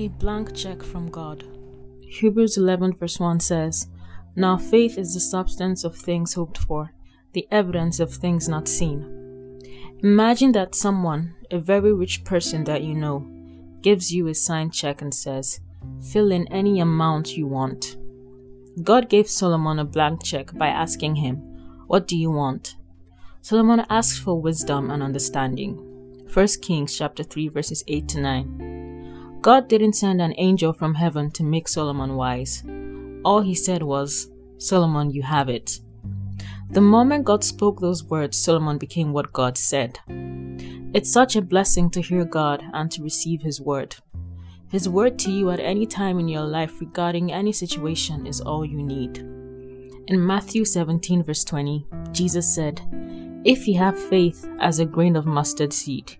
A blank check from God. Hebrews 11, verse 1 says, Now faith is the substance of things hoped for, the evidence of things not seen. Imagine that someone, a very rich person that you know, gives you a signed check and says, Fill in any amount you want. God gave Solomon a blank check by asking him, What do you want? Solomon asked for wisdom and understanding. 1 Kings chapter 3 verses 8 to 9. God didn't send an angel from heaven to make Solomon wise. All he said was, Solomon, you have it. The moment God spoke those words, Solomon became what God said. It's such a blessing to hear God and to receive His word. His word to you at any time in your life regarding any situation is all you need. In Matthew 17, verse 20, Jesus said, If ye have faith as a grain of mustard seed,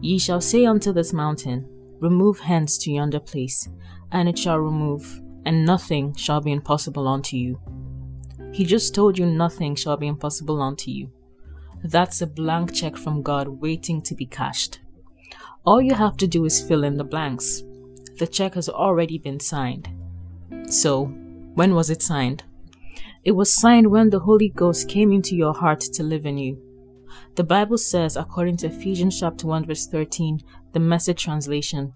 ye shall say unto this mountain, Remove hence to yonder place, and it shall remove, and nothing shall be impossible unto you. He just told you nothing shall be impossible unto you. That's a blank check from God waiting to be cashed. All you have to do is fill in the blanks. The check has already been signed. So, when was it signed? It was signed when the Holy Ghost came into your heart to live in you. The Bible says, according to Ephesians chapter 1 verse 13, the message translation,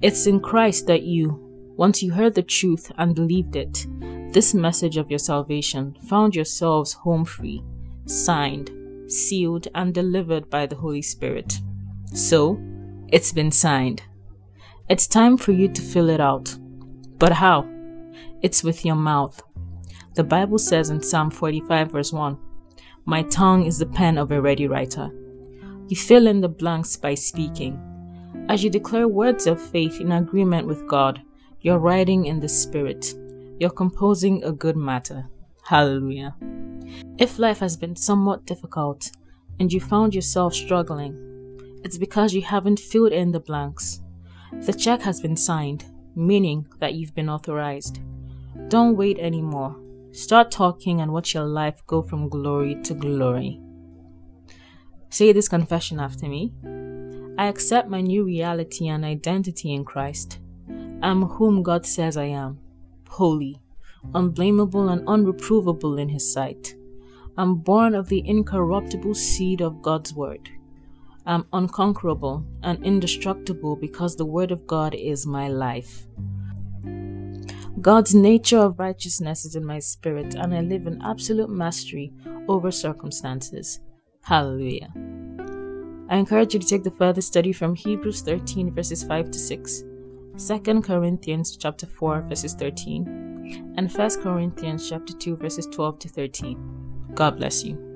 it's in Christ that you, once you heard the truth and believed it, this message of your salvation, found yourselves home free, signed, sealed, and delivered by the Holy Spirit. So, it's been signed. It's time for you to fill it out. But how? It's with your mouth. The Bible says in Psalm 45, verse 1 My tongue is the pen of a ready writer. You fill in the blanks by speaking. As you declare words of faith in agreement with God, you're writing in the Spirit. You're composing a good matter. Hallelujah. If life has been somewhat difficult and you found yourself struggling, it's because you haven't filled in the blanks. The check has been signed, meaning that you've been authorized. Don't wait anymore. Start talking and watch your life go from glory to glory. Say this confession after me. I accept my new reality and identity in Christ. I'm whom God says I am holy, unblameable, and unreprovable in His sight. I'm born of the incorruptible seed of God's Word. I'm unconquerable and indestructible because the Word of God is my life. God's nature of righteousness is in my spirit, and I live in absolute mastery over circumstances. Hallelujah. I encourage you to take the further study from Hebrews 13, verses 5 to 6, 2 Corinthians chapter 4, verses 13, and 1 Corinthians chapter 2, verses 12 to 13. God bless you.